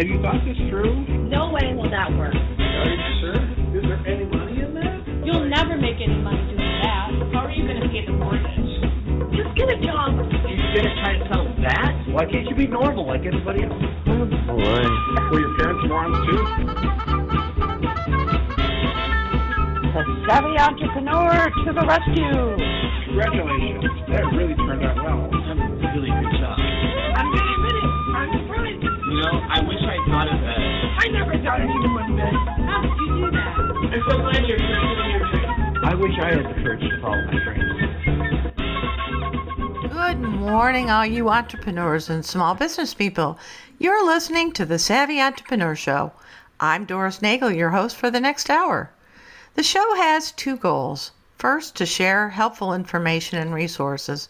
Have you thought this through? No way will that work. Are you sure? Is there any money in that? You'll never make any money doing that. How are you going to pay the mortgage? Just get a job. You're gonna try to sell that? Why can't you be normal like everybody else? Oh, boy. Were your parents morons too? The savvy entrepreneur to the rescue. Congratulations. That really turned out well. I'm really good job. I'm gonna admit it. I'm surprised. You know, I wish I never thought anyone would bet. How did you do that? I'm so glad you're pursuing your dream. I wish I had the courage to follow my dreams. Good morning, all you entrepreneurs and small business people. You're listening to the Savvy Entrepreneur Show. I'm Doris Nagel, your host for the next hour. The show has two goals. First, to share helpful information and resources.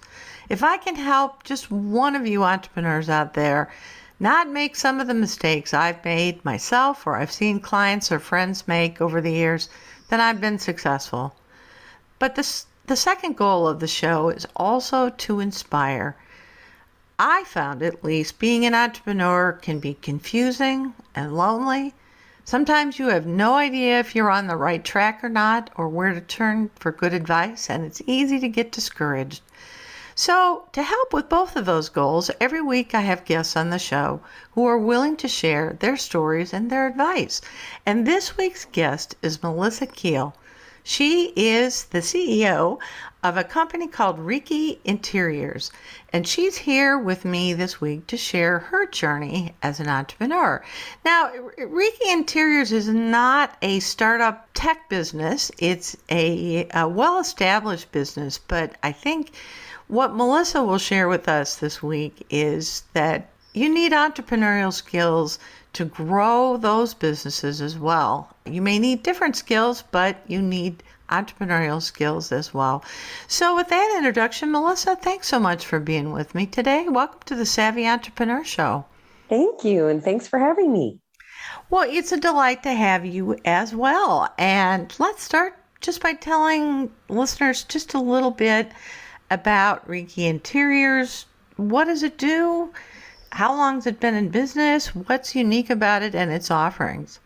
If I can help just one of you entrepreneurs out there not make some of the mistakes I've made myself or I've seen clients or friends make over the years, then I've been successful. But this, the second goal of the show is also to inspire. I found at least being an entrepreneur can be confusing and lonely. Sometimes you have no idea if you're on the right track or not, or where to turn for good advice, and it's easy to get discouraged. So, to help with both of those goals, every week I have guests on the show who are willing to share their stories and their advice. And this week's guest is Melissa Kehl. She is the CEO of a company called Rieke Interiors, and she's here with me this week to share her journey as an entrepreneur. Now, Rieke Interiors is not a startup tech business, it's a, a well established business, but I think what Melissa will share with us this week is that you need entrepreneurial skills to grow those businesses as well. You may need different skills, but you need entrepreneurial skills as well. So, with that introduction, Melissa, thanks so much for being with me today. Welcome to the Savvy Entrepreneur Show. Thank you, and thanks for having me. Well, it's a delight to have you as well. And let's start just by telling listeners just a little bit about Rieke Interiors. What does it do? How long has it been in business? What's unique about it and its offerings?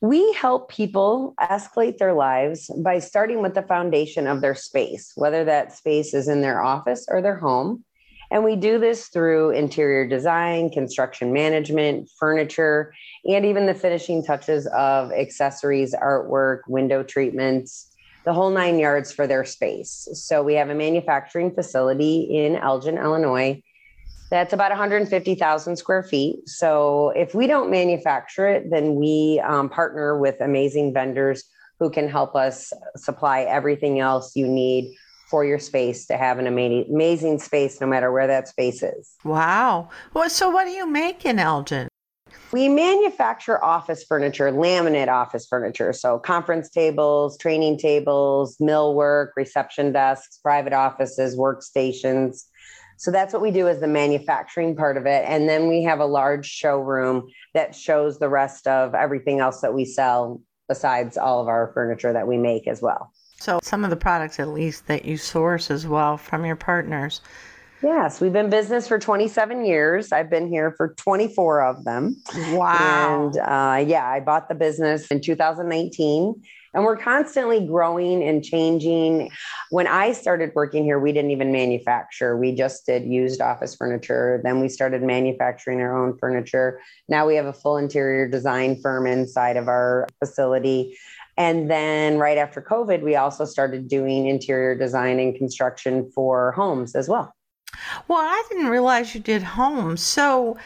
We help people escalate their lives by starting with the foundation of their space, whether that space is in their office or their home. And we do this through interior design, construction management, furniture, and even the finishing touches of accessories, artwork, window treatments, the whole nine yards for their space. So we have a manufacturing facility in Elgin, Illinois. That's about 150,000 square feet. So if we don't manufacture it, then we um, partner with amazing vendors who can help us supply everything else you need for your space to have an amazing, amazing space no matter where that space is. Wow. Well, so what do you make in Elgin? We manufacture office furniture, laminate office furniture. So, conference tables, training tables, millwork, reception desks, private offices, workstations. So, that's what we do as the manufacturing part of it. And then we have a large showroom that shows the rest of everything else that we sell besides all of our furniture that we make as well. So, some of the products, at least, that you source as well from your partners. Yes, we've been business for 27 years. I've been here for 24 of them. Wow. And uh, yeah, I bought the business in 2019. And we're constantly growing and changing. When I started working here, we didn't even manufacture. We just did used office furniture. Then we started manufacturing our own furniture. Now we have a full interior design firm inside of our facility. And then right after COVID, we also started doing interior design and construction for homes as well. Well, I didn't realize you did homes. So,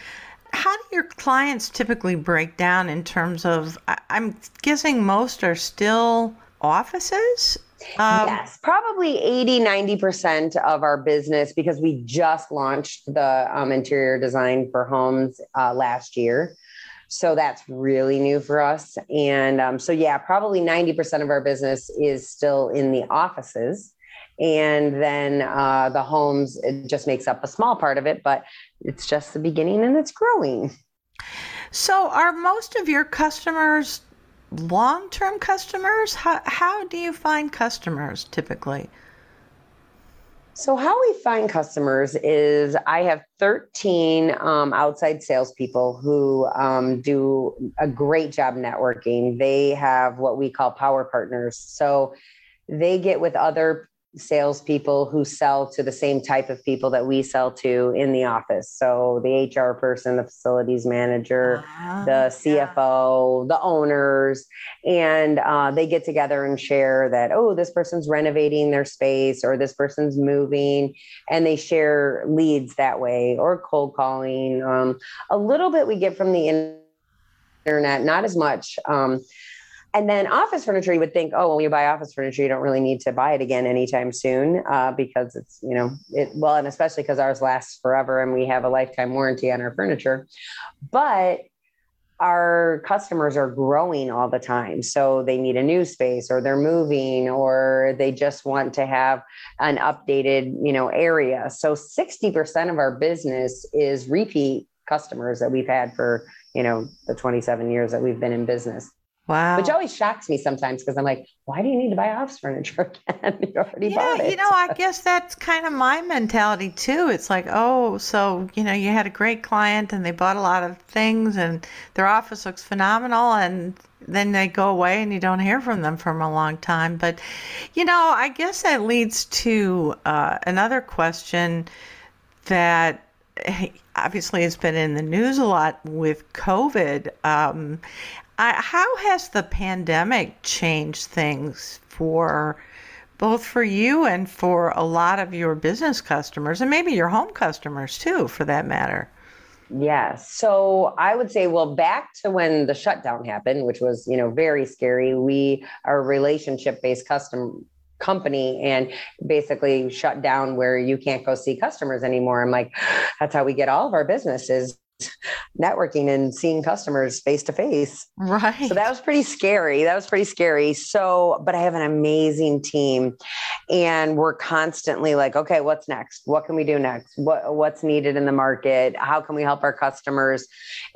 how do your clients typically break down in terms of? I'm guessing most are still offices. Um, yes, probably 80, 90% of our business because we just launched the um, interior design for homes uh, last year. So that's really new for us. And um, so, yeah, probably 90% of our business is still in the offices and then uh, the homes it just makes up a small part of it but it's just the beginning and it's growing so are most of your customers long-term customers how, how do you find customers typically So, how we find customers is I have 13 um, outside salespeople who um, do a great job networking. They have what we call power partners. So, they get with other salespeople who sell to the same type of people that we sell to in the office. So the HR person, the facilities manager, uh, the CFO, yeah. the owners, and uh, they get together and share that, oh, this person's renovating their space or this person's moving, and they share leads that way or cold calling. Um, a little bit we get from the internet, not as much. Um, and then office furniture, you would think, oh, when you buy office furniture, you don't really need to buy it again anytime soon uh, because it's, you know, it, well, and especially because ours lasts forever and we have a lifetime warranty on our furniture. But our customers are growing all the time. So they need a new space or they're moving or they just want to have an updated, you know, area. So 60% of our business is repeat customers that we've had for, you know, the 27 years that we've been in business. Wow. Which always shocks me sometimes because I'm like, why do you need to buy office furniture again? you already yeah, bought it. You know, I guess that's kind of my mentality too. It's like, oh, so, you know, you had a great client and they bought a lot of things and their office looks phenomenal and then they go away and you don't hear from them for a long time. But, you know, I guess that leads to uh, another question that obviously has been in the news a lot with COVID. Um, I, how has the pandemic changed things for both for you and for a lot of your business customers and maybe your home customers too, for that matter? Yes. So I would say, well, back to when the shutdown happened, which was, you know, very scary. We are relationship based custom company and basically shut down where you can't go see customers anymore. I'm like, that's how we get all of our businesses networking and seeing customers face to face. Right. So that was pretty scary. That was pretty scary. So, but I have an amazing team and we're constantly like, okay, what's next? What can we do next? What what's needed in the market? How can we help our customers?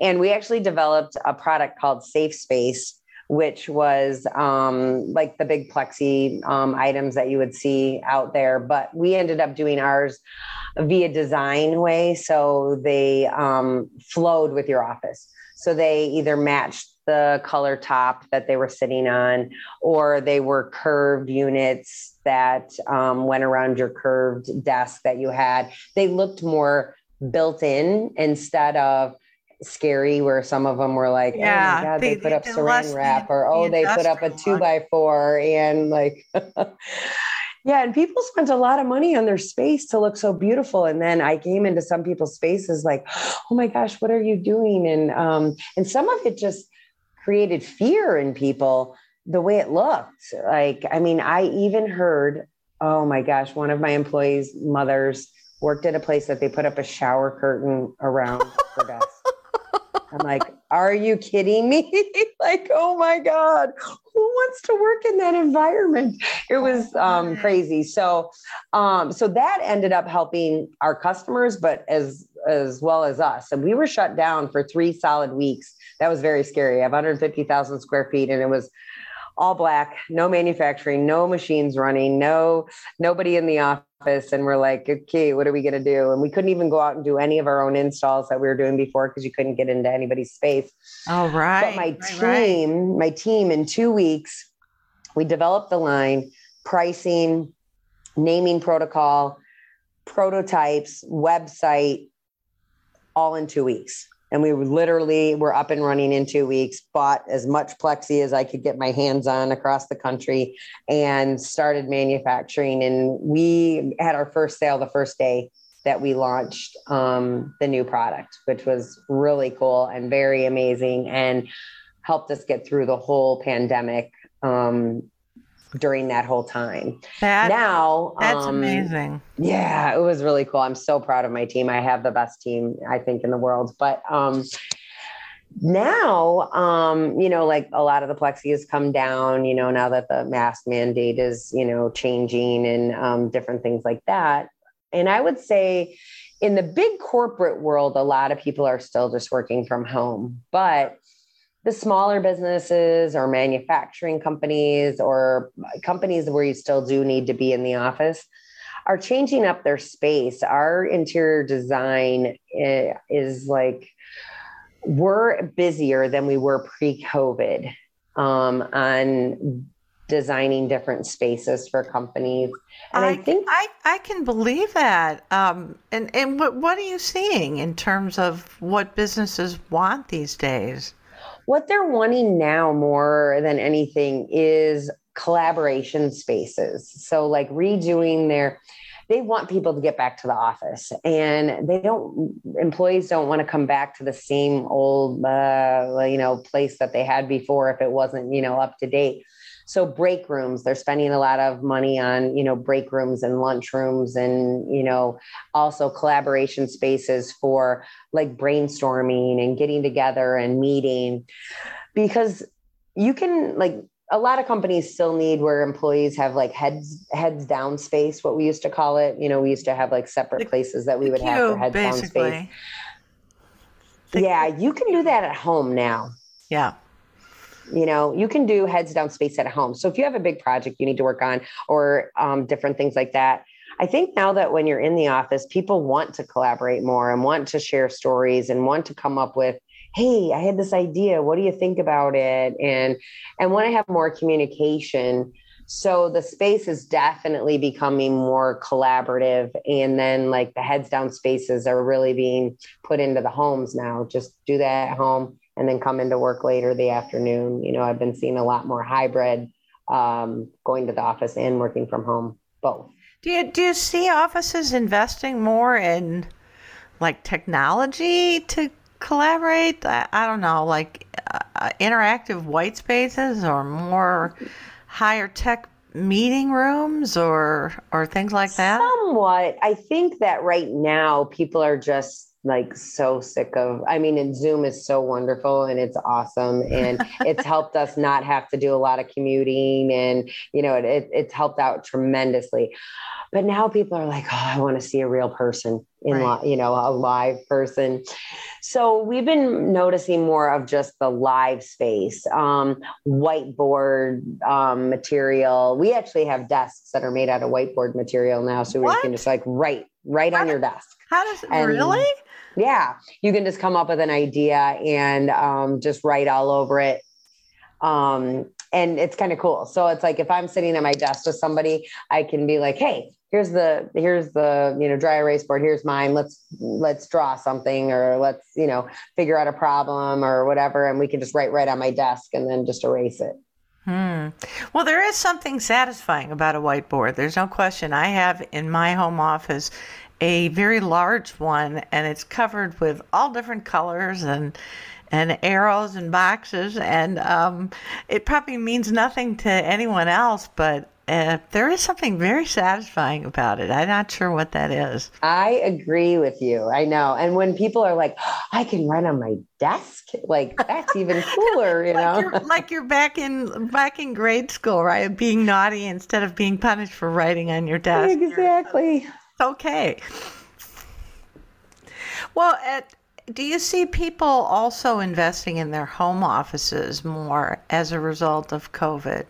And we actually developed a product called Safe Space which was um, like the big plexi um, items that you would see out there. But we ended up doing ours via design way. So they um, flowed with your office. So they either matched the color top that they were sitting on, or they were curved units that um, went around your curved desk that you had. They looked more built in instead of scary where some of them were like yeah, oh my god they, they put up saran wrap or oh they put up a two by four and like Yeah, and people spent a lot of money on their space to look so beautiful. And then I came into some people's spaces like, oh my gosh, what are you doing? And um, and some of it just created fear in people the way it looked. Like, I mean, I even heard, oh my gosh, one of my employees' mothers worked at a place that they put up a shower curtain around her desk. I'm like, are you kidding me? like, oh my God, who wants to work in that environment? It was um, crazy. So, um, so that ended up helping our customers, but as as well as us. And we were shut down for three solid weeks. That was very scary. I have 150,000 square feet, and it was all black, no manufacturing, no machines running, no nobody in the office. And we're like, okay, what are we gonna do? And we couldn't even go out and do any of our own installs that we were doing before because you couldn't get into anybody's space. Oh, all right. But my right, team, right. my team in two weeks, we developed the line, pricing, naming protocol, prototypes, website, all in two weeks and we literally were up and running in two weeks bought as much plexi as i could get my hands on across the country and started manufacturing. And we had our first sale the first day that we launched um, the new product which was really cool and very amazing and helped us get through the whole pandemic um, during that whole time. That, now, that's um, amazing. Yeah, it was really cool. I'm so proud of my team. I have the best team, I think, in the world. But um, now, um, you know, like a lot of the plexi has come down, you know, now that the mask mandate is, you know, changing and um, different things like that. And I would say, in the big corporate world, a lot of people are still just working from home. But the smaller businesses or manufacturing companies or companies where you still do need to be in the office are changing up their space. Our interior design eh, is like we're busier than we were pre-COVID um, on designing different spaces for companies. And I, I think I, I can believe that. Um, and and what what are you seeing in terms of what businesses want these days? What they're wanting now more than anything is collaboration spaces. So like redoing their they want people to get back to the office and they don't employees don't want to come back to the same old uh, you know place that they had before if it wasn't you know up to date so break rooms they're spending a lot of money on you know break rooms and lunch rooms and you know also collaboration spaces for like brainstorming and getting together and meeting. Because you can like a lot of companies still need where employees have like heads heads down space what we used to call it. You know we used to have like separate the, places that we would cube, have for heads basically. down space. the, yeah you can do that at home now. Yeah you know you can do heads down space at home. So if you have a big project you need to work on or um, different things like that i think now that when you're in the office people want to collaborate more and want to share stories and want to come up with hey i had this idea. What do you think about it? and and want to have more communication. So the space is definitely becoming more collaborative and then like the heads down spaces are really being put into the homes now. Just do that at home and then come into work later the afternoon you know i've been seeing a lot more hybrid um, going to the office and working from home both do you do you see offices investing more in like technology to collaborate? I, I don't know, like uh, interactive white spaces or more higher tech meeting rooms or or things like that? Somewhat. I think that right now people are just like so sick of i mean and zoom is so wonderful and it's awesome and it's helped us not have to do a lot of commuting and you know it, it, it's helped out tremendously but now people are like, oh, I want to see a real person in, right. li- you know, a live person. So we've been noticing more of just the live space, um, whiteboard um, material. We actually have desks that are made out of whiteboard material now, so what? we can just like write right how on your desk. How does and, really? Yeah, you can just come up with an idea and um, just write all over it. Um, and it's kind of cool. So it's like if I'm sitting at my desk with somebody, I can be like, "Hey, here's the here's the you know dry erase board here's mine let's let's draw something or let's you know figure out a problem or whatever and we can just write right on my desk and then just erase it hmm. well there is something satisfying about a whiteboard there's no question i have in my home office a very large one and it's covered with all different colors and and arrows and boxes and um, it probably means nothing to anyone else but uh, there is something very satisfying about it. I'm not sure what that is. I agree with you. I know. And when people are like, oh, I can write on my desk, like that's even cooler, you like know? You're, like you're back in back in grade school, right? Being naughty instead of being punished for writing on your desk. Exactly. Okay. Well, at, do you see people also investing in their home offices more as a result of COVID?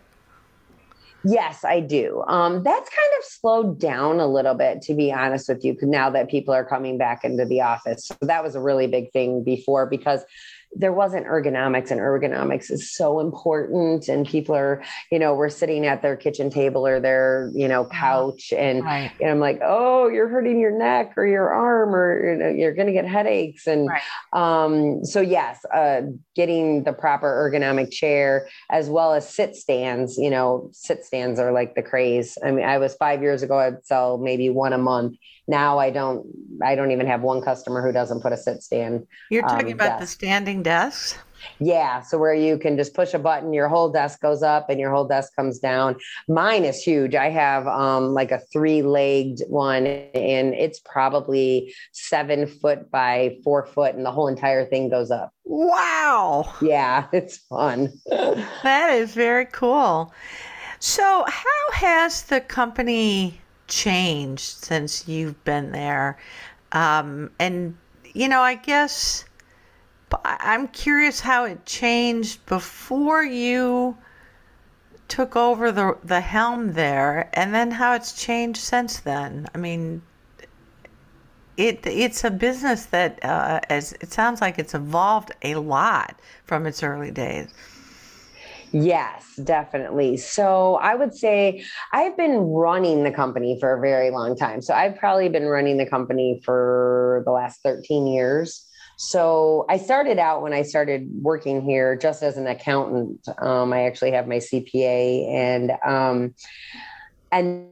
Yes, I do. Um, that's kind of slowed down a little bit, to be honest with you, now that people are coming back into the office. So that was a really big thing before because there wasn't ergonomics and ergonomics is so important and people are you know we're sitting at their kitchen table or their you know uh-huh. couch and, right. and i'm like oh you're hurting your neck or your arm or you know, you're going to get headaches and right. um, so yes uh, getting the proper ergonomic chair as well as sit stands you know sit stands are like the craze i mean i was five years ago i'd sell maybe one a month now I don't I don't even have one customer who doesn't put a sit stand. You're talking um, about desk. the standing desks? Yeah, so where you can just push a button, your whole desk goes up and your whole desk comes down. Mine is huge. I have um, like a three-legged one, and it's probably seven foot by four foot, and the whole entire thing goes up. Wow! Yeah, it's fun. that is very cool. So, how has the company changed since you've been there? Um, and, you know, I guess I'm curious how it changed before you took over the the helm there, and then how it's changed since then. I mean, it it's a business that uh, as it sounds like it's evolved a lot from its early days. Yes, definitely. So I would say I've been running the company for a very long time. So I've probably been running the company for the last 13 years. So I started out when I started working here just as an accountant. Um, I actually have my CPA and um, and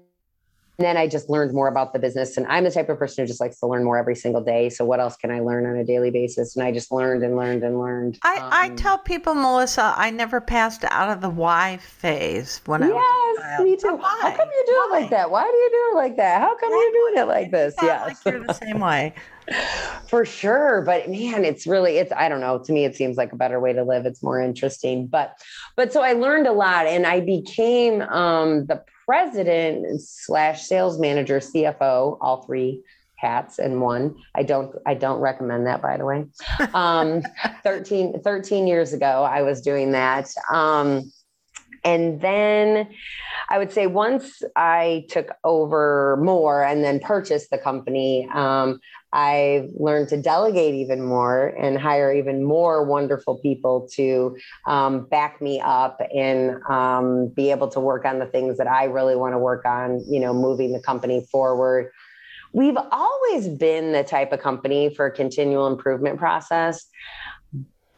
and then I just learned more about the business. And I'm the type of person who just likes to learn more every single day. So what else can I learn on a daily basis? And I just learned and learned and learned. I, Um, I tell people, Melissa, I never passed out of the why phase when I was Yes, me too. Why? How come you do it like that? Why do you do it like that? How come you're doing it like this? Yeah. Yes. like you're the same way. for sure but man it's really it's i don't know to me it seems like a better way to live it's more interesting but but so i learned a lot and i became um the president slash sales manager cfo all three hats in one. I don't i don't recommend that by the way. Um 13 13 years ago i was doing that. Um and then I would say once I took over more and then purchased the company, um, I learned to delegate even more and hire even more wonderful people to um, back me up and um, be able to work on the things that I really want to work on, you know, moving the company forward. We've always been the type of company for a continual improvement process.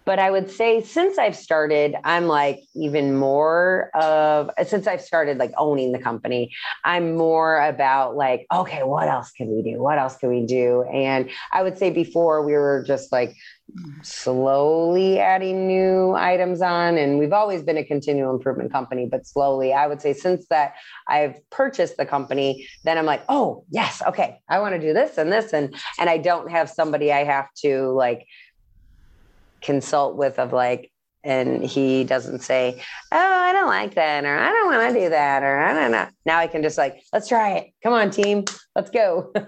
But I would say since I've started, I'm like even more of since I've started like owning the company, I'm more about like, okay, what else can we do? What else can we do? And I would say before we were just like slowly adding new items on and we've always been a continual improvement company but slowly i would say since that i've purchased the company then i'm like oh yes okay i want to do this and this and and i don't have somebody i have to like consult with of like and he doesn't say oh i don't like that or i don't want to do that or i don't know. Now i can just like let's try it. Come on team. Let's go.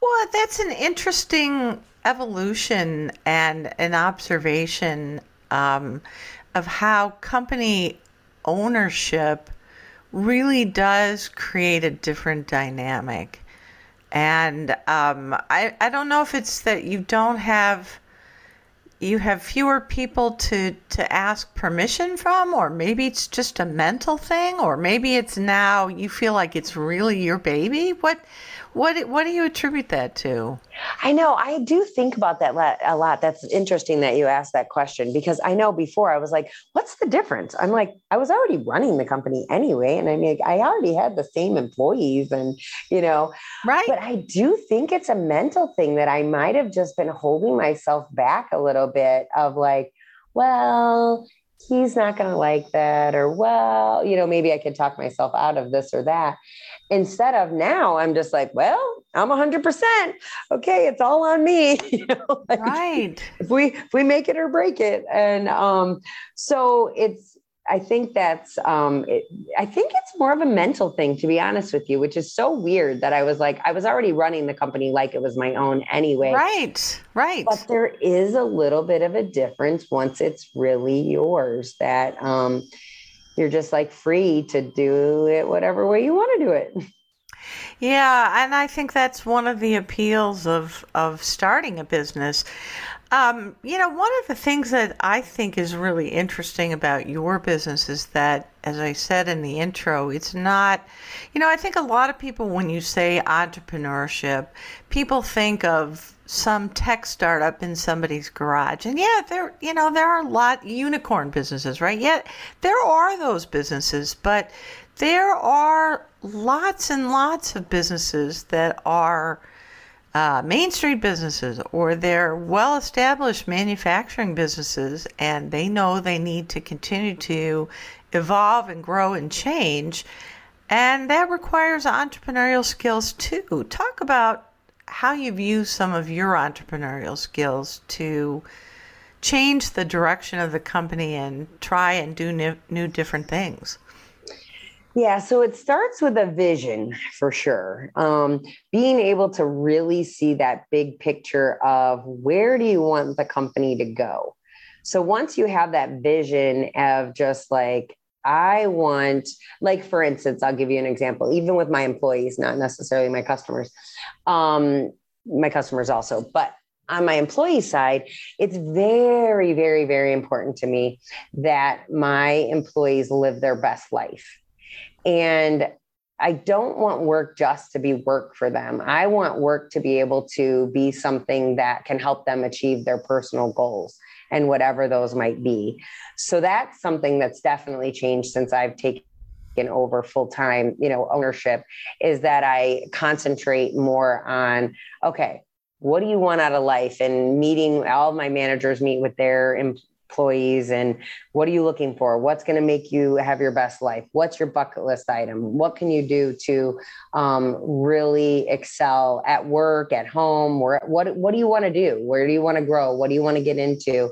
Well, that's an interesting evolution and an observation um, of how company ownership really does create a different dynamic. And um, I, I don't know if it's that you don't have you have fewer people to to ask permission from or maybe it's just a mental thing or maybe it's now you feel like it's really your baby? What what what do you attribute that to I know. I do think about that a lot. That's interesting that you asked that question because I know before I was like, what's the difference? I'm like, I was already running the company anyway. And I mean, I already had the same employees and, you know, right but I do think it's a mental thing that I might have just been holding myself back a little bit of like, well, he's not going to like that. Or, well, you know, maybe I could talk myself out of this or that. Instead of now, I'm just like, well, I'm 100%. Okay, it's all on me. you know, like, right if we if we make it or break it and um so it's i think that's um it, i think it's more of a mental thing to be honest with you which is so weird that i was like i was already running the company like it was my own anyway. Right right. But there is a little bit of a difference once it's really yours that um you're just like free to do it whatever way you want to do it. Yeah, and I think that's one of the appeals of of starting a business. Um, you know, one of the things that I think is really interesting about your business is that, as I said in the intro, it's not, you know, I think a lot of people, when you say entrepreneurship, people think of some tech startup in somebody's garage. And yeah, there, you know, there are a lot unicorn businesses, right? Yet there are those businesses, but there are lots and lots of businesses that are uh, Main Street businesses or they're well established manufacturing businesses and they know they need to continue to evolve and grow and change. And that requires entrepreneurial skills too. Talk about how you've used some of your entrepreneurial skills to change the direction of the company and try and do new, new different things. Yeah, so it starts with a vision for sure. Um, being able to really see that big picture of where do you want the company to go. So once you have that vision of just like I want, like, for instance, I'll give you an example, even with my employees, not necessarily my customers, um, my customers also, but on my employee side, it's very, very, very important to me that my employees live their best life. And I don't want work just to be work for them. I want work to be able to be something that can help them achieve their personal goals and whatever those might be. So that's something that's definitely changed since I've taken over full time, you know, ownership is that I concentrate more on okay, what do you want out of life and meeting all my managers meet with their employees and what are you looking for? What's going to make you have your best life? What's your bucket list item? What can you do to um, really excel at work at home? Where what what do you want to do? Where do you want to grow? What do you want to get into?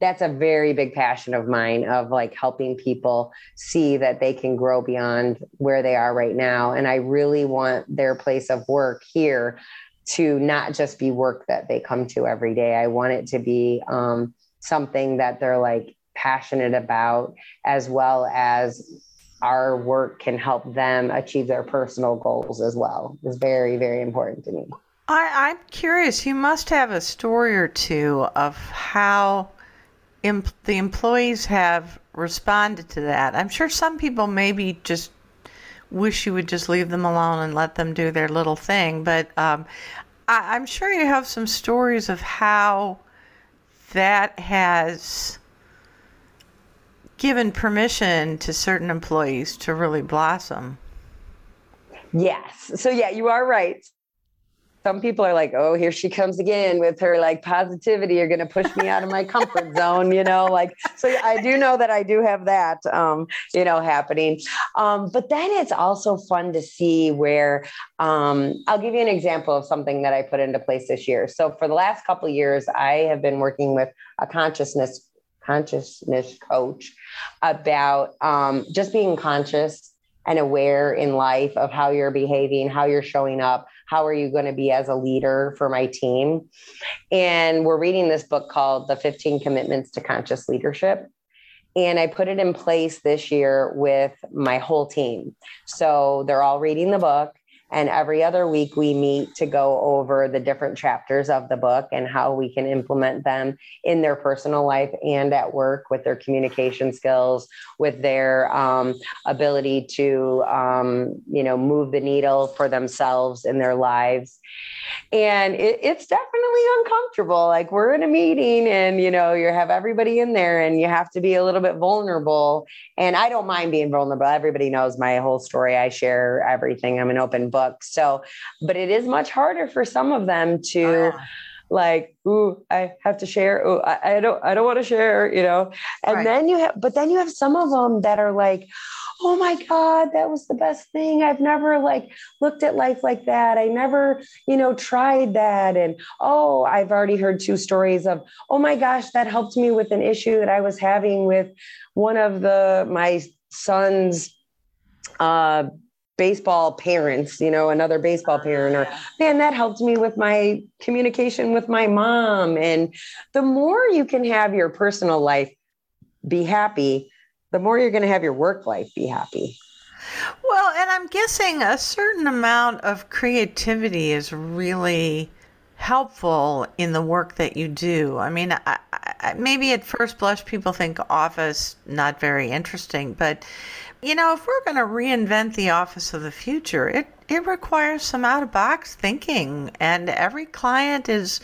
That's a very big passion of mine of like helping people see that they can grow beyond where they are right now. And i really want their place of work here to not just be work that they come to every day. I want it to be um, something that they're like passionate about, as well as our work can help them achieve their personal goals as well is very, very important to me. I, I'm curious, you must have a story or two of how em- the employees have responded to that. I'm sure some people maybe just wish you would just leave them alone and let them do their little thing, but um, I, I'm sure you have some stories of how that has given permission to certain employees to really blossom. Yes. So, yeah, you are right some people are like, oh, here she comes again with her like positivity. You're going to push me out of my comfort zone, you know, like, so I do know that I do have that, um, you know, happening. Um, but then it's also fun to see where um, I'll give you an example of something that I put into place this year. So for the last couple years, I have been working with a consciousness consciousness coach about um, just being conscious and aware in life of how you're behaving, how you're showing up, how are you going to be as a leader for my team? And we're reading this book called The 15 Commitments to Conscious Leadership. And I put it in place this year with my whole team. So they're all reading the book. And every other week, we meet to go over the different chapters of the book and how we can implement them in their personal life and at work with their communication skills, with their um, ability to, um, you know, move the needle for themselves in their lives. And it, it's definitely uncomfortable. Like we're in a meeting and, you know, you have everybody in there and you have to be a little bit vulnerable. And I don't mind being vulnerable. Everybody knows my whole story. I share everything. I'm an open book So, but it is much harder for some of them to. Oh, like ooh i have to share. Ooh I, I don't i don't want to share you know? And right. then you have but then you have some of them that are like oh my god that was the best thing. I've never like looked at life like that. I never you know tried that. And oh i've already heard two stories of oh my gosh that helped me with an issue that i was having with one of the my son's uh baseball parents, you know, another baseball parent, or ah. man, that helped me with my communication with my mom. And the more you can have your personal life be happy, the more you're going to have your work life be happy. Well, and I'm guessing a certain amount of creativity is really helpful in the work that you do. I mean, I, I, maybe at first blush people think office not very interesting, but you know, if we're going to reinvent the office of the future, it, it requires some out of box thinking, and every client is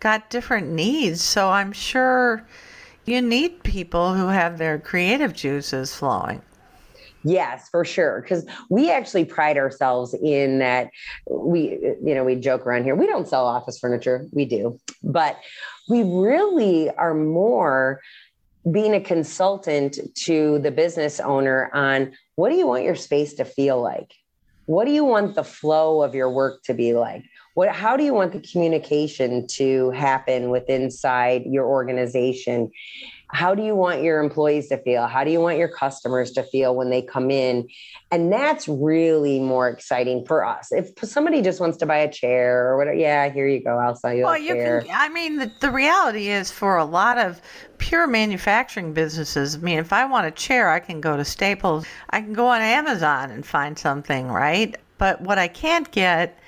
got different needs. So I'm sure you need people who have their creative juices flowing. Yes, for sure. Because we actually pride ourselves in that we, you know, we joke around here. We don't sell office furniture, we do, but we really are more being a consultant to the business owner on what do you want your space to feel like? What do you want the flow of your work to be like? what how do you want the communication to happen with inside your organization how do you want your employees to feel how do you want your customers to feel when they come in and that's really more exciting for us if somebody just wants to buy a chair or whatever yeah here you go i'll sell you well, a you chair can. I mean, the, the reality is for a lot of pure manufacturing businesses. I mean, if I want a chair, I can go to Staples. I can go on Amazon and find something, right? But what I can't get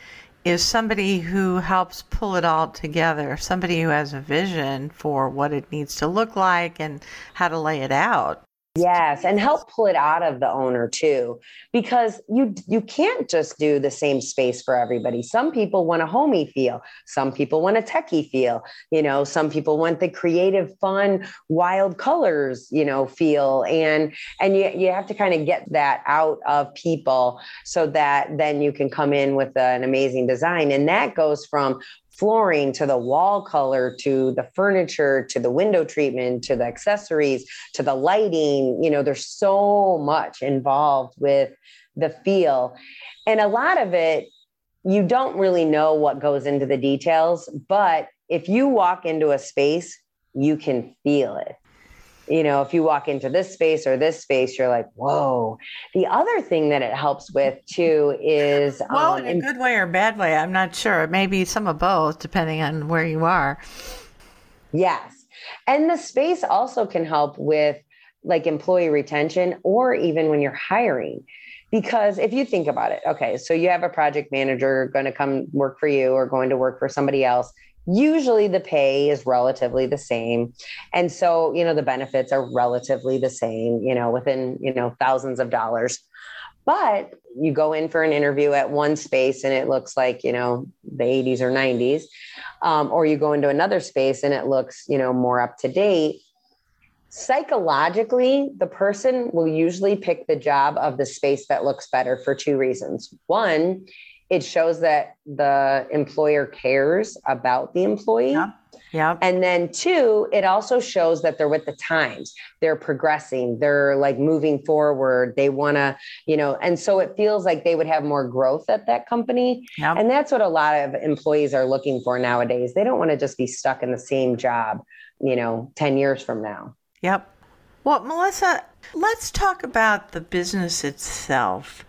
is somebody who helps pull it all together. Somebody who has a vision for what it needs to look like and how to lay it out. Yes, and help pull it out of the owner too, because you you can't just do the same space for everybody. Some people want a homey feel, some people want a techie feel. You know, some people want the creative, fun, wild colors. You know, feel, and and you you have to kind of get that out of people so that then you can come in with an amazing design, and that goes from flooring to the wall color to the furniture to the window treatment to the accessories to the lighting. You know there's so much involved with the feel. And a lot of it you don't really know what goes into the details but if you walk into a space you can feel it you know, if you walk into this space or this space, you're like, whoa. The other thing that it helps with too is Well, um, in a good way or bad way, I'm not sure. Maybe some of both, depending on where you are. Yes. And the space also can help with like employee retention or even when you're hiring. Because if you think about it, okay, so you have a project manager going to come work for you or going to work for somebody else. Usually the pay is relatively the same. And so, you know, the benefits are relatively the same, you know, within, you know, thousands of dollars. But you go in for an interview at one space and it looks like, you know, the 80s or 90s. Um, or you go into another space and it looks, you know, more up to date. Psychologically, the person will usually pick the job of the space that looks better for two reasons. One, it shows that the employer cares about the employee. Yeah. Yeah. And then two, it also shows that they're with the times. They're progressing. They're like moving forward. They want to, you know, and so it feels like they would have more growth at that company. Yep. And that's what a lot of employees are looking for nowadays. They don't want to just be stuck in the same job, you know, 10 years from now. Yep. Well, Melissa, let's talk about the business itself.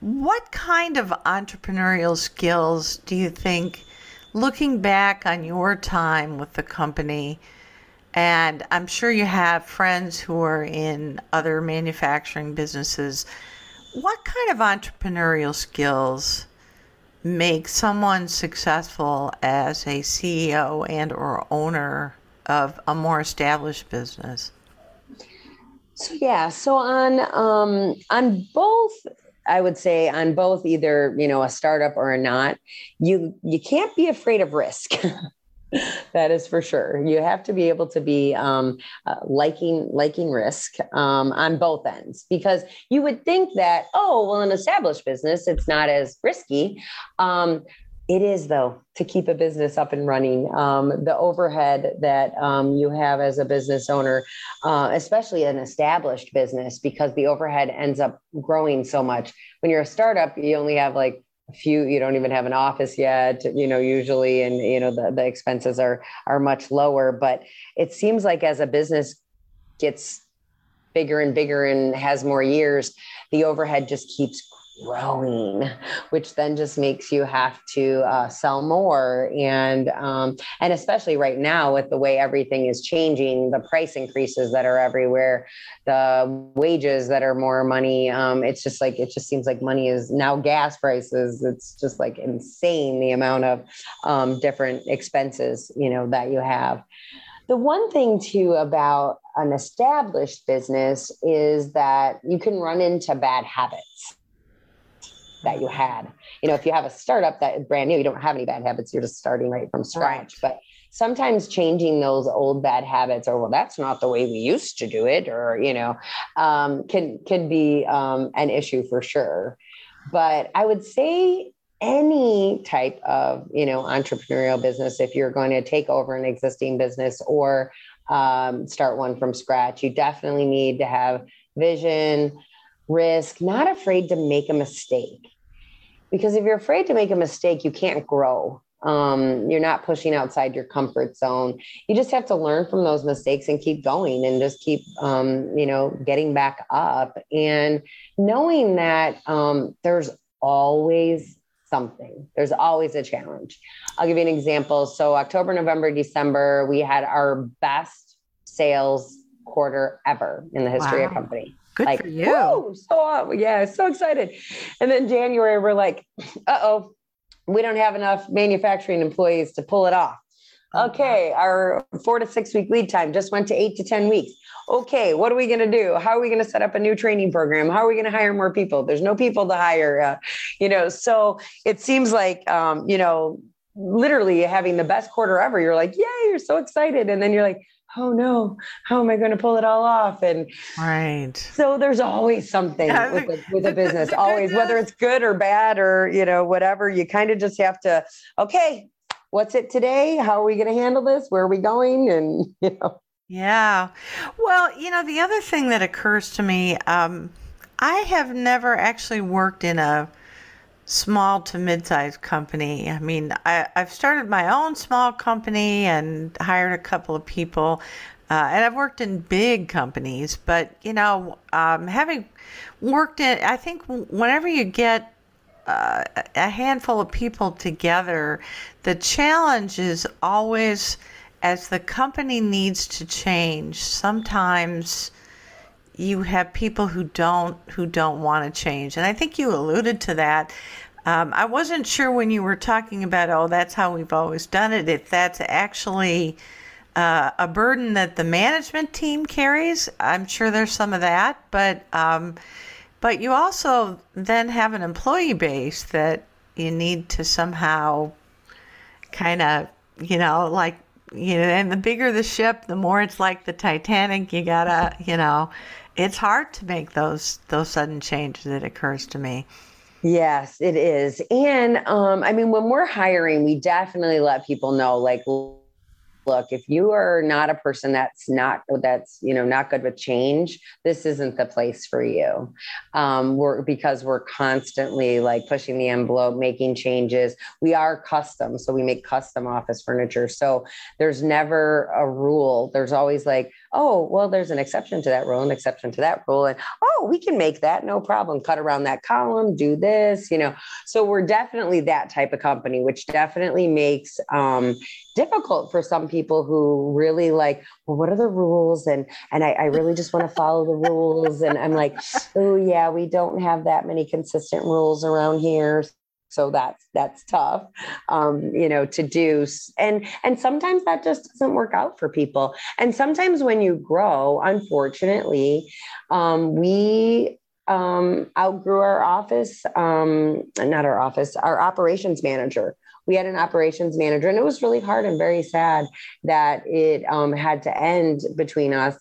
What kind of entrepreneurial skills do you think, looking back on your time with the company, and I'm sure you have friends who are in other manufacturing businesses, what kind of entrepreneurial skills make someone successful as a CEO and or owner of a more established business? So yeah, so on um on both I would say on both either, you know, a startup or a not, you you can't be afraid of risk. that is for sure. You have to be able to be um, uh, liking liking risk um, on both ends because you would think that oh well, an established business it's not as risky. Um, it is though to keep a business up and running. Um, the overhead that um, you have as a business owner, uh, especially an established business, because the overhead ends up growing so much. When you're a startup, you only have like a few. You don't even have an office yet. You know, usually, and you know the the expenses are are much lower. But it seems like as a business gets bigger and bigger and has more years, the overhead just keeps growing, which then just makes you have to uh, sell more. And um, and especially right now with the way everything is changing, the price increases that are everywhere, the wages that are more money. Um, it's just like it just seems like money is now gas prices. It's just like insane the amount of um, different expenses you know that you have. The one thing too about an established business is that you can run into bad habits that you had. You know, if you have a startup that is brand new, you don't have any bad habits, you're just starting right from scratch. Right. But sometimes changing those old bad habits or well that's not the way we used to do it or you know um, can can be um, an issue for sure but i would say any type of you know entrepreneurial business if you're going to take over an existing business or um, start one from scratch you definitely need to have vision risk not afraid to make a mistake because if you're afraid to make a mistake, you can't grow. Um, you're not pushing outside your comfort zone. You just have to learn from those mistakes and keep going and just keep, um, you know, getting back up and knowing that um, there's always something. There's always a challenge. I'll give you an example. So, October, November, December, we had our best sales quarter ever in the history wow. of company. Good like, for you. So yeah, so excited. And then January, we're like, uh oh, we don't have enough manufacturing employees to pull it off. Okay, our four to six week lead time just went to eight to 10 weeks. Okay, what are we going to do? How are we going to set up a new training program? How are we going to hire more people? There's no people to hire, uh, you know. So it seems like, um, you know, literally having the best quarter ever. You're like, yeah, you're so excited. And then you're like, oh no, how am I going to pull it all off? And right. So there's always something yeah, with, a, with a business, always, whether it's good or bad or, you know, whatever, you kind of just have to, okay, what's it today? How are we going to handle this? Where are we going? And, you know. Yeah. Well, you know, the other thing that occurs to me, um, I have never actually worked in a small to mid-sized company. I mean, I, have started my own small company and hired a couple of people, uh, and I've worked in big companies. But you know, um, having worked in, I think whenever you get uh, a handful of people together, the challenge is always as the company needs to change. Sometimes you have people who don't who don't want to change. And i think you alluded to that. Um, i wasn't sure when you were talking about oh that's how we've always done it if that's actually uh, a burden that the management team carries. I'm sure there's some of that but um, but you also then have an employee base that you need to somehow kind of you know like you know and the bigger the ship the more it's like the titanic you gotta you know it's hard to make those those sudden changes. It occurs to me. Yes, it is. And um, I mean, when we're hiring, we definitely let people know, like, look if you are not a person that's not that's you know not good with change this isn't the place for you. Um, we're because we're constantly like pushing the envelope making changes. We are custom so we make custom office furniture. So there's never a rule. There's always like oh well there's an exception to that rule an exception to that rule and oh we can make that no problem cut around that column do this you know so we're definitely that type of company which definitely makes um, difficult for some people who really like, well, what are the rules? And and I, I really just want to follow the rules. And I'm like, oh yeah, we don't have that many consistent rules around here. So that's that's tough, um, you know, to do. And and sometimes that just doesn't work out for people. And sometimes when you grow, unfortunately, um, we um, outgrew our office, um, not our office, our operations manager we had an operations manager, and it was really hard and very sad that it um, had to end between us.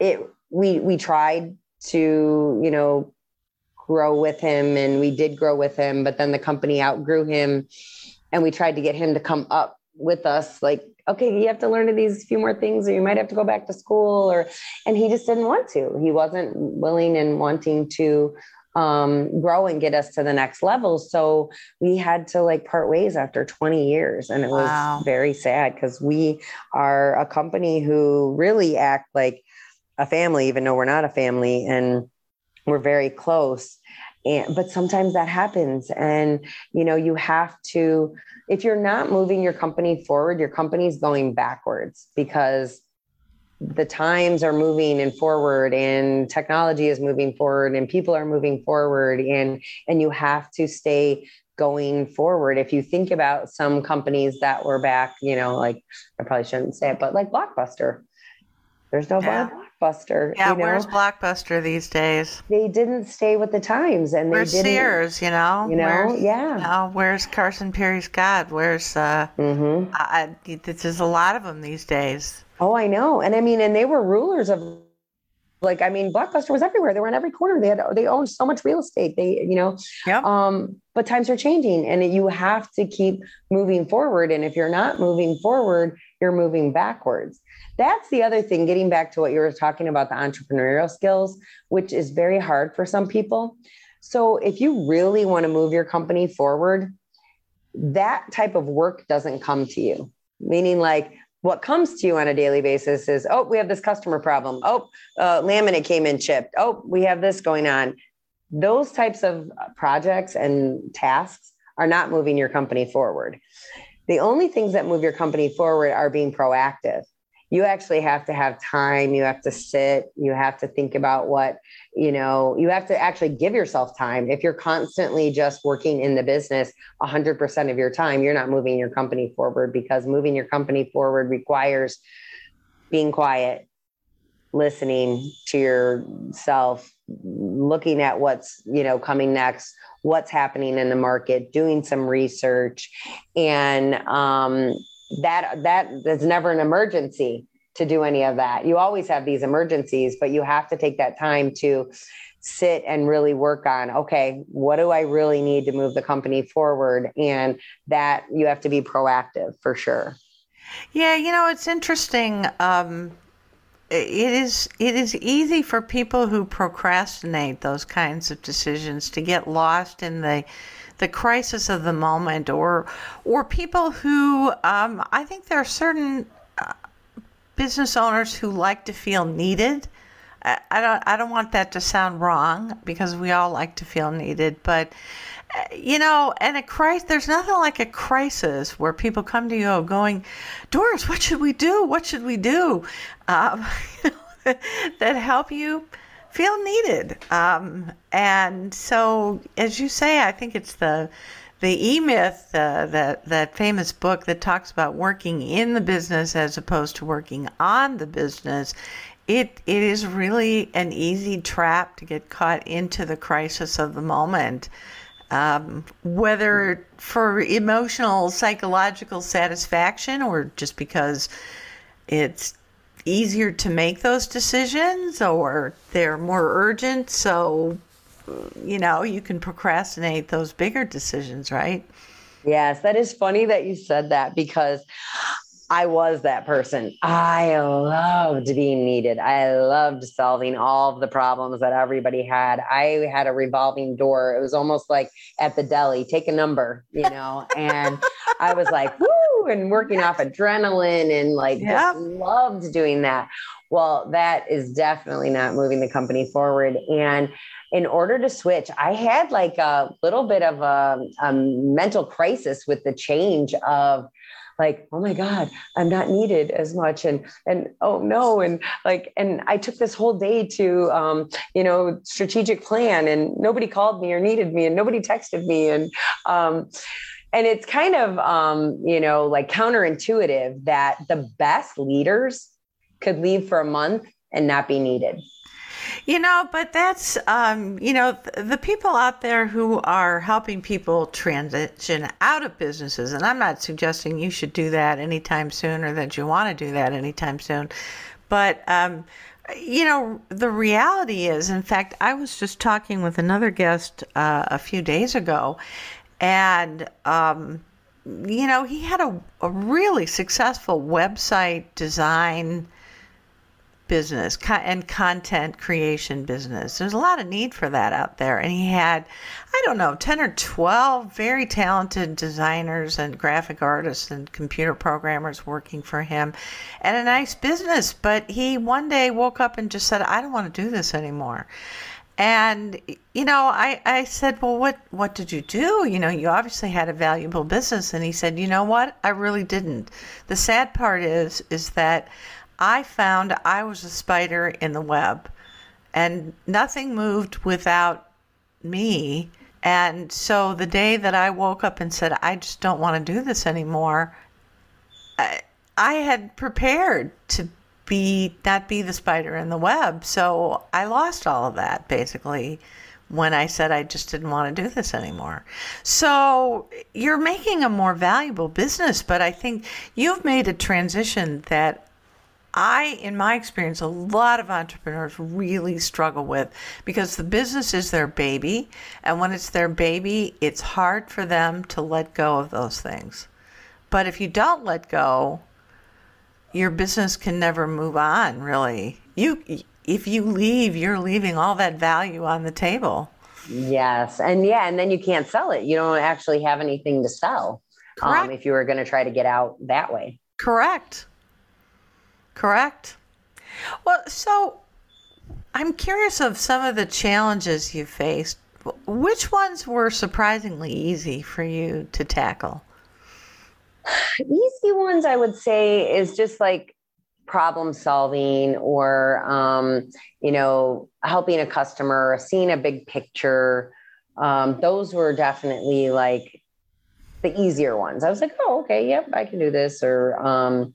It we we tried to you know grow with him, and we did grow with him, but then the company outgrew him, and we tried to get him to come up with us like okay you have to learn these few more things or you might have to go back to school or and he just didn't want to he wasn't willing and wanting to um, grow and get us to the next level. So we had to like part ways after 20 years. And it was wow. very sad because we are a company who really act like a family, even though we're not a family and we're very close. And, but sometimes that happens. And, you know, you have to, if you're not moving your company forward, your company's going backwards because the times are moving and forward and technology is moving forward and people are moving forward and and you have to stay going forward if you think about some companies that were back you know like i probably shouldn't say it but like blockbuster there's no yeah. Blockbuster yeah you know? where's blockbuster these days they didn't stay with the times and where's they didn't sears you know you know where's, yeah you know, where's carson pirie scott where's uh mm-hmm. I, there's a lot of them these days Oh, I know. And I mean, and they were rulers of like, I mean, Blockbuster was everywhere. They were in every corner. They had, they owned so much real estate. They, you know, yep. um, but times are changing and you have to keep moving forward. And if you're not moving forward, you're moving backwards. That's the other thing, getting back to what you were talking about, the entrepreneurial skills, which is very hard for some people. So if you really want to move your company forward, that type of work doesn't come to you. Meaning, like, what comes to you on a daily basis is, oh, we have this customer problem. Oh, uh, laminate came in chipped. Oh, we have this going on. Those types of projects and tasks are not moving your company forward. The only things that move your company forward are being proactive you actually have to have time you have to sit you have to think about what you know you have to actually give yourself time. If you're constantly just working in the business 100% of your time you're not moving your company forward because moving your company forward requires being quiet listening to yourself looking at what's you know coming next what's happening in the market doing some research and um, that that is never an emergency to do any of that. You always have these emergencies, but you have to take that time to sit and really work on okay, what do I really need to move the company forward? And that you have to be proactive for sure. Yeah, you know, it's interesting. Um, it is it is easy for people who procrastinate those kinds of decisions to get lost in the the crisis of the moment, or or people who um, I think there are certain uh, business owners who like to feel needed. I, I don't I don't want that to sound wrong because we all like to feel needed, but uh, you know, and a crisis, there's nothing like a crisis where people come to you going, Doris, what should we do? What should we do? Um, that help you feel needed. Um, and so, as you say, I think it's the the E Myth, uh, that that famous book that talks about working in the business as opposed to working on the business. It it is really an easy trap to get caught into the crisis of the moment. Um, whether for emotional, psychological satisfaction or just because it's easier to make those decisions or they're more urgent. So, you know, you can procrastinate those bigger decisions, right? Yes, that is funny that you said that because I was that person. I loved being needed. I loved solving all of the problems that everybody had. I had a revolving door. It was almost like at the deli, take a number, you know, and I was like, woo, and working off adrenaline and like yep. just loved doing that. Well, that is definitely not moving the company forward. And in order to switch, I had like a little bit of a, a mental crisis with the change of, like oh my god i'm not needed as much and and oh no and like and i took this whole day to um, you know strategic plan and nobody called me or needed me and nobody texted me and um, and it's kind of um, you know like counterintuitive that the best leaders could leave for a month and not be needed you know, but that's, um, you know, the people out there who are helping people transition out of businesses, and I'm not suggesting you should do that anytime soon or that you want to do that anytime soon, but, um, you know, the reality is, in fact, I was just talking with another guest uh, a few days ago, and, um, you know, he had a, a really successful website design business and content creation business. There's a lot of need for that out there. And he had, I don't know, 10 or 12 very talented designers and graphic artists and computer programmers working for him and a nice business. But he one day woke up and just said, I don't want to do this anymore. And you know, I, I said, Well, what what did you do? You know, you obviously had a valuable business and he said, You know what? I really didn't. The sad part is is that I found I was a spider in the web and nothing moved without me. And so the day that I woke up and said, I just don't want to do this anymore, I, I had prepared to be not be the spider in the web. So I lost all of that basically when I said I just didn't want to do this anymore. So you're making a more valuable business, but I think you've made a transition that I, in my experience, a lot of entrepreneurs really struggle with because the business is their baby. And when it's their baby, it's hard for them to let go of those things. But if you don't let go, your business can never move on, really. You, if you leave, you're leaving all that value on the table. Yes. And yeah, and then you can't sell it. You don't actually have anything to sell um, if you were going to try to get out that way. Correct. Correct. Well, so I'm curious of some of the challenges you faced. Which ones were surprisingly easy for you to tackle? Easy ones, I would say, is just like problem solving or, um, you know, helping a customer, seeing a big picture. Um, those were definitely like the easier ones. I was like, oh, okay, yep, I can do this. Or um,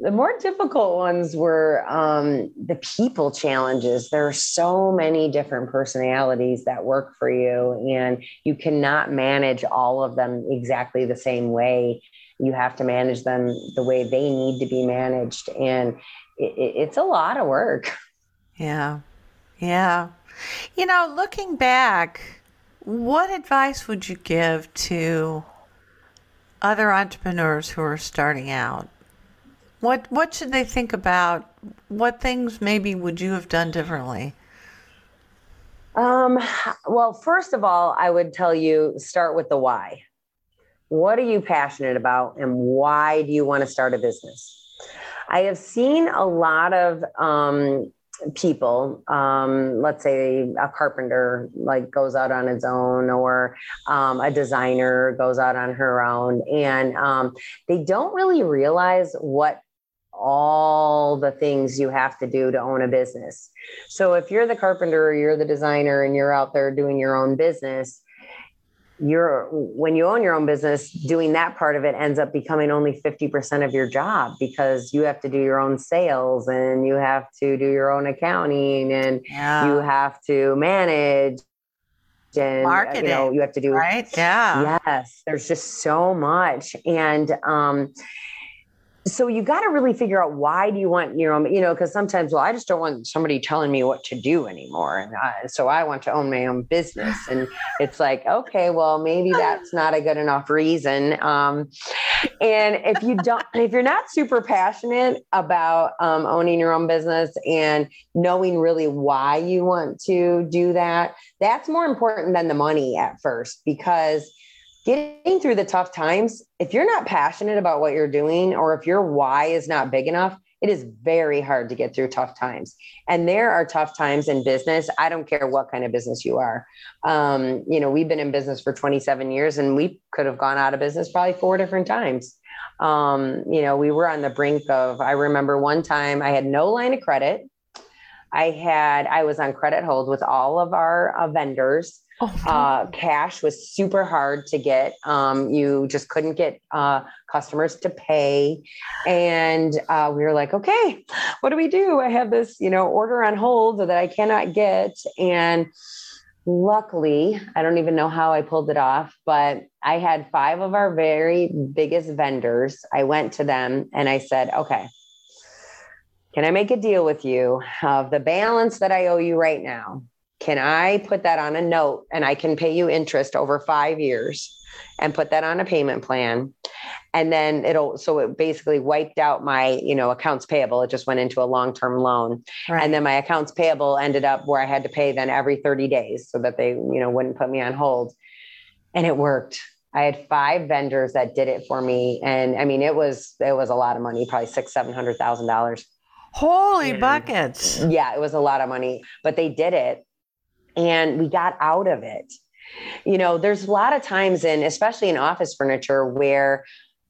the more difficult ones were um, the people challenges. There are so many different personalities that work for you, and you cannot manage all of them exactly the same way. You have to manage them the way they need to be managed. And it, it's a lot of work. Yeah. Yeah. You know, looking back, what advice would you give to other entrepreneurs who are starting out? What what should they think about? What things maybe would you have done differently? Um, well, first of all, I would tell you start with the why. What are you passionate about and why do you want to start a business? I have seen a lot of um, people um, let's say a carpenter like goes out on its own or um, a designer goes out on her own and um, they don't really realize what all the things you have to do to own a business so if you're the carpenter or you're the designer and you're out there doing your own business you're when you own your own business doing that part of it ends up becoming only 50% of your job because you have to do your own sales and you have to do your own accounting and Yeah. you have to manage and uh, Marketing, you know you have to do Right? Yeah. yes there's just so much and um so you got to really figure out why do you want your own you know because sometimes well i just don't want somebody telling me what to do anymore. And I, so i want to own my own business. And it's like okay well maybe that's not a good enough reason. Um and if you don't if you're not super passionate about um, owning your own business and knowing really why you want to do that that's more important than the money at first because getting through the tough times, if you're not passionate about what you're doing or if your why is not big enough, it is very hard to get through tough times. And there are tough times in business. I don't care what kind of business you are. Um, you know, we've been in business for 27 years and we could have gone out of business probably four different times. Um, you know, we were on the brink of, I remember one time I had no line of credit. I had, I was on credit hold with all of our uh, vendors. Oh, Uh, cash was super hard to get. Um, you just couldn't get uh, customers to pay, and uh, we were like, "Okay, what do we do? I have this, you know, order on hold that I cannot get." And luckily, I don't even know how I pulled it off, but I had five of our very biggest vendors. I went to them and I said, "Okay." Can I make a deal with you of the balance that I owe you right now? can I put that on a note and I can pay you interest over five years and put that on a payment plan? And then it'll, so it basically wiped out my, you know, accounts payable. It just went into a long term loan. right. And then my accounts payable ended up where I had to pay then every 30 days so that they, you know, wouldn't put me on hold. And it worked. I had five vendors that did it for me. And I mean, it was, it was a lot of money, probably six, seven hundred thousand dollars. Holy And- buckets. Yeah, it was a lot of money, but they did it and we got out of it. You know, there's a lot of times in, especially in office furniture, where,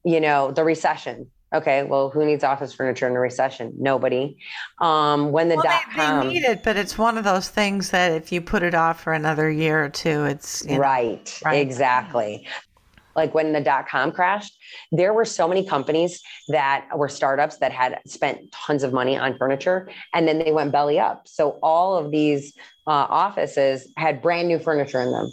you know, the recession. Okay, well, who needs office furniture in a recession? Nobody. Um, when the Well, dot they, they com, need it, but it's one of those things that if you put it off for another year or two, it's you know, right, Right. exactly. Like when the dot com crashed, there were so many companies that were startups that had spent tons of money on furniture and then they went belly up. So all of these uh, offices had brand new furniture in them.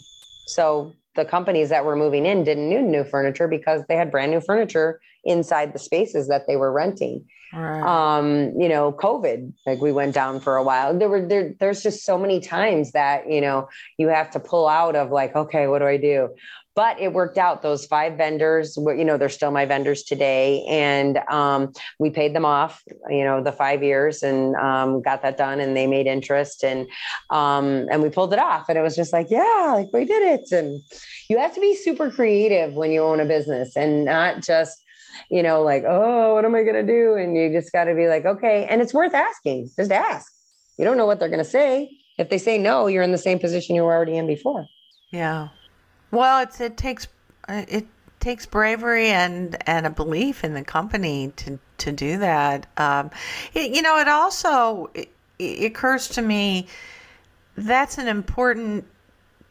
So the companies that were moving in didn't need new furniture because they had brand new furniture inside the spaces that they were renting. Right. Um, you know, COVID, like we went down for a while. There were there, there's just so many times that, you know, you have to pull out of like, okay, what do I do? But it worked out. Those five vendors were, you know, they're still my vendors today. And um, we paid them off, you know, the five years and um, got that done and they made interest and, um, and we pulled it off. And it was just like, yeah, like we did it. And you have to be super creative when you own a business and not just, you know, like, oh, what am I going to do? And you just got to be like, okay. And it's worth asking. Just ask. You don't know what they're going to say. If they say no, you're in the same position you were already in before. Yeah. Well, it's it takes uh, it takes bravery and and a belief in the company to to do that. Um, it, you know, it also it, it occurs to me that's an important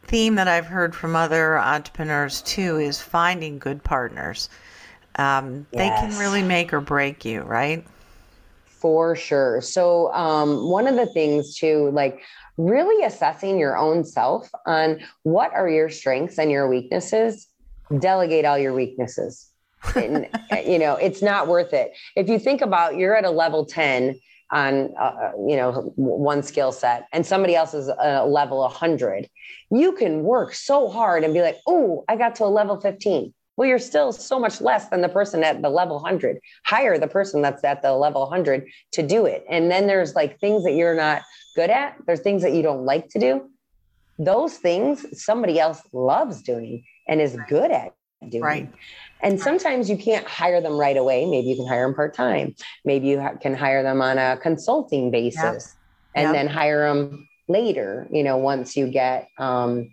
theme that I've heard from other entrepreneurs too is finding good partners. Um, They can really make or break you, right? For sure. So, um, one of the things too, like really assessing your own self on what are your strengths and your weaknesses, delegate all your weaknesses. And, you know, it's not worth it. If you think about you're at a level 10 on, uh, you know, one skill set and somebody else is a level 100, you can work so hard and be like, oh, I got to a level 15. Well, you're still so much less than the person at the level 100. Hire the person that's at the level 100 to do it. And then there's like things that you're not good at, there's things that you don't like to do. Those things somebody else loves doing and is good at doing. Right. And sometimes you can't hire them right away. Maybe you can hire them part time. Maybe you ha- can hire them on a consulting basis and Yep. then hire them later, you know, once you get, um,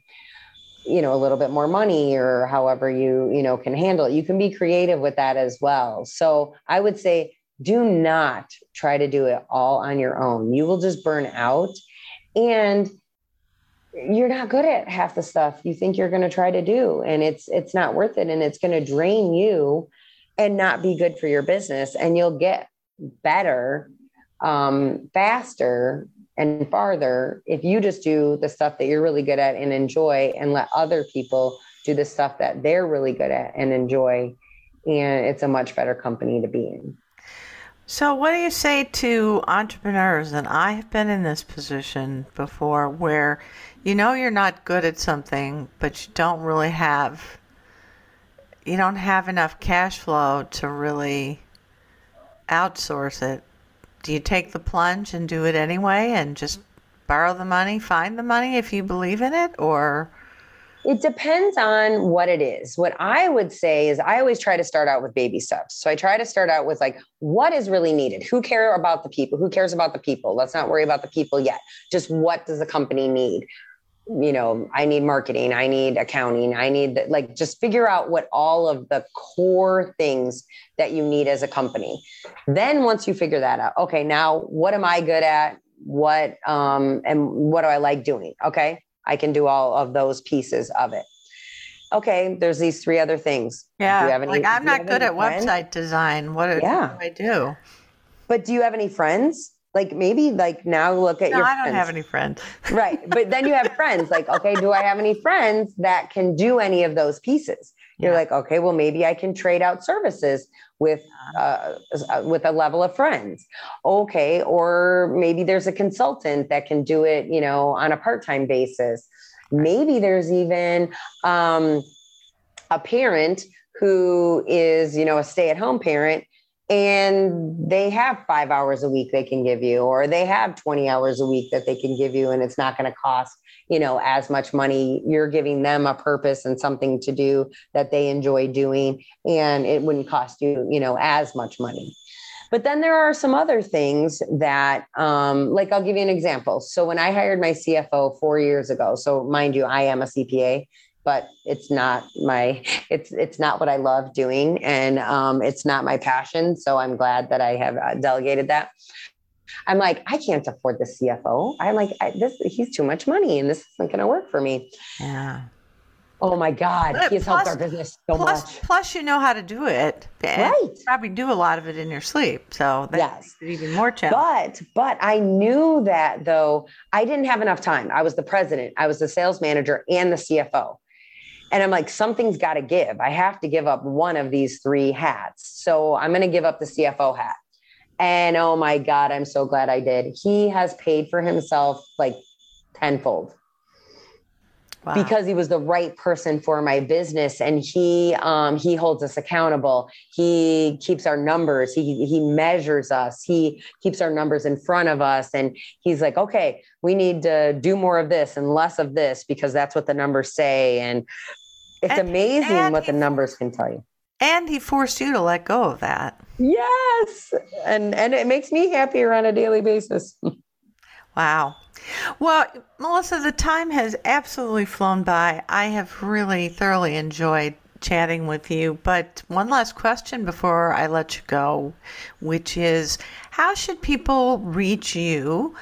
you know, a little bit more money or however you, you know, can handle it. You can be creative with that as well. So I would say do not try to do it all on your own. You will just burn out. And you're not good at half the stuff you think you're going to try to do. And it's it's not worth it. And it's going to drain you and not be good for your business. And you'll get better um, faster and farther if you just do the stuff that you're really good at and enjoy and let other people do the stuff that they're really good at and enjoy. And it's a much better company to be in So, what do you say to entrepreneurs? And I have been in this position before where you know you're not good at something, but you don't really have you don't have enough cash flow to really outsource it. Do you take the plunge and do it anyway and just borrow the money, find the money if you believe in it or It depends on what it is. What I would say is I always try to start out with baby steps. So I try to start out with like what is really needed? Who care about the people? Who cares about the people? Let's not worry about the people yet. Just what does the company need? You know, I need marketing, I need accounting, I need the, like just figure out what all of the core things that you need as a company. Then once you figure that out, okay, now what am I good at? What um and what do I like doing? Okay. I can do all of those pieces of it. Okay, there's these three other things. Do you yeah, have any- like I'm not good at friends? website design. What, Yeah. do I do? But do you have any friends? Like maybe like now look at No, your I don't friends. have any friends. right. But then you have friends like, okay, do I have any friends that can do any of those pieces? You're Yeah. like, okay, well, maybe I can trade out services with uh, uh, with a level of friends. Okay, or maybe there's a consultant that can do it, you know, on a part time basis. Maybe there's even um, a parent who is, you know, a stay at home parent and they have five hours a week they can give you, or they have 20 hours a week that they can give you, and it's not going to cost, you know, as much money. You're giving them a purpose and something to do that they enjoy doing, and it wouldn't cost you, you know, as much money. But then there are some other things that, um, like I'll give you an example. So when I hired my CFO four years ago, so mind you, I am a CPA, but it's not my it's it's not what I love doing, and um, it's not my passion. So I'm glad that I have uh, delegated that. I'm like, I can't afford the CFO. I'm like, I, this he's too much money, and this isn't going to work for me. Yeah. Oh my God, But he's helped plus- our business so plus, much. plus, you know how to do it. And Right. you probably do a lot of it in your sleep. So that Yes. even more challenging. But but I knew that though I didn't have enough time. I was the president, I was the sales manager, and the CFO. And I'm like, something's got to give. I have to give up one of these three hats. So I'm going to give up the CFO hat. And oh my God, I'm so glad I did. He has paid for himself like tenfold. Wow. because he was the right person for my business and he um, he holds us accountable he keeps our numbers he he measures us he keeps our numbers in front of us and he's like okay we need to do more of this and less of this because that's what the numbers say and it's And- amazing and what the numbers can tell you And he forced you to let go of that. yes and and it makes me happier on a daily basis Wow. Well, Melissa, the time has absolutely flown by. I have really thoroughly enjoyed chatting with you. But one last question before I let you go, which is how should people reach you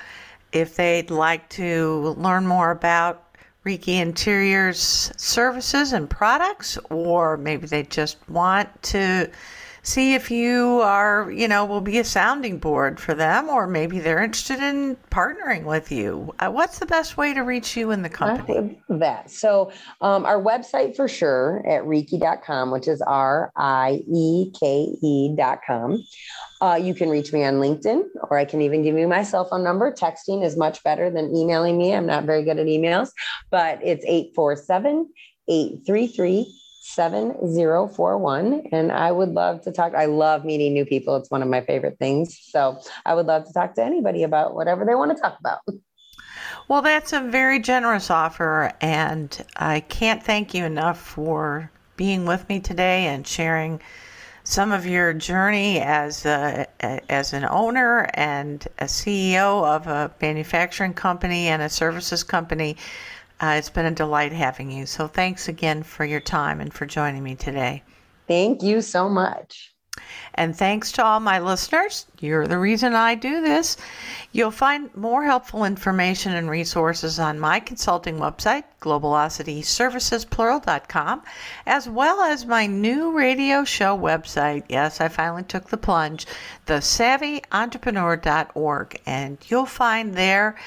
if they'd like to learn more about Rieke Interiors services and products, or maybe they just want to see if you are, you know, will be a sounding board for them, or maybe they're interested in partnering with you. Uh, what's the best way to reach you in the company? that. So, um, our website for sure at Rieke.com, which is R I E K E.com. Uh, you can reach me on LinkedIn, or I can even give you my cell phone number. Texting is much better than emailing me. I'm not very good at emails, but it's 847 833 7041. And I would love to talk. I love meeting new people. It's one of my favorite things. So, I would love to talk to anybody about whatever they want to talk about. Well, that's a very generous offer, and I can't thank you enough for being with me today and sharing some of your journey as a, as an owner and a CEO of a manufacturing company and a services company. Uh, it's been a delight having you. So thanks again for your time and for joining me today. Thank you so much. And thanks to all my listeners. You're the reason I do this. You'll find more helpful information and resources on my consulting website, globalocityservicesplural.com, as well as my new radio show website. Yes, I finally took the plunge, thesavvyentrepreneur.org. And you'll find there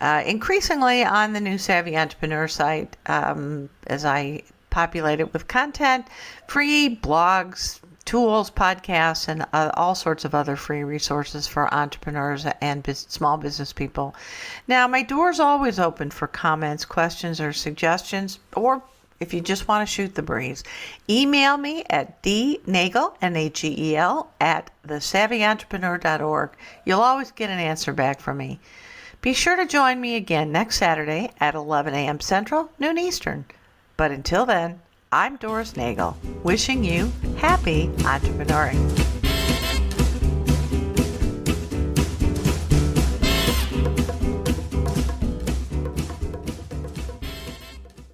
uh, increasingly on the new Savvy Entrepreneur site um, as I populate it with content, free blogs, tools, podcasts, and uh, all sorts of other free resources for entrepreneurs and small business people. Now, my door is always open for comments, questions, or suggestions, or if you just want to shoot the breeze, email me at dnagel, N-A-G-E-L, at thesavvyentrepreneur.org. You'll always get an answer back from me. Be sure to join me again next Saturday at 11 a.m. Central, noon Eastern. But until then, I'm Doris Nagel, wishing you happy entrepreneuring.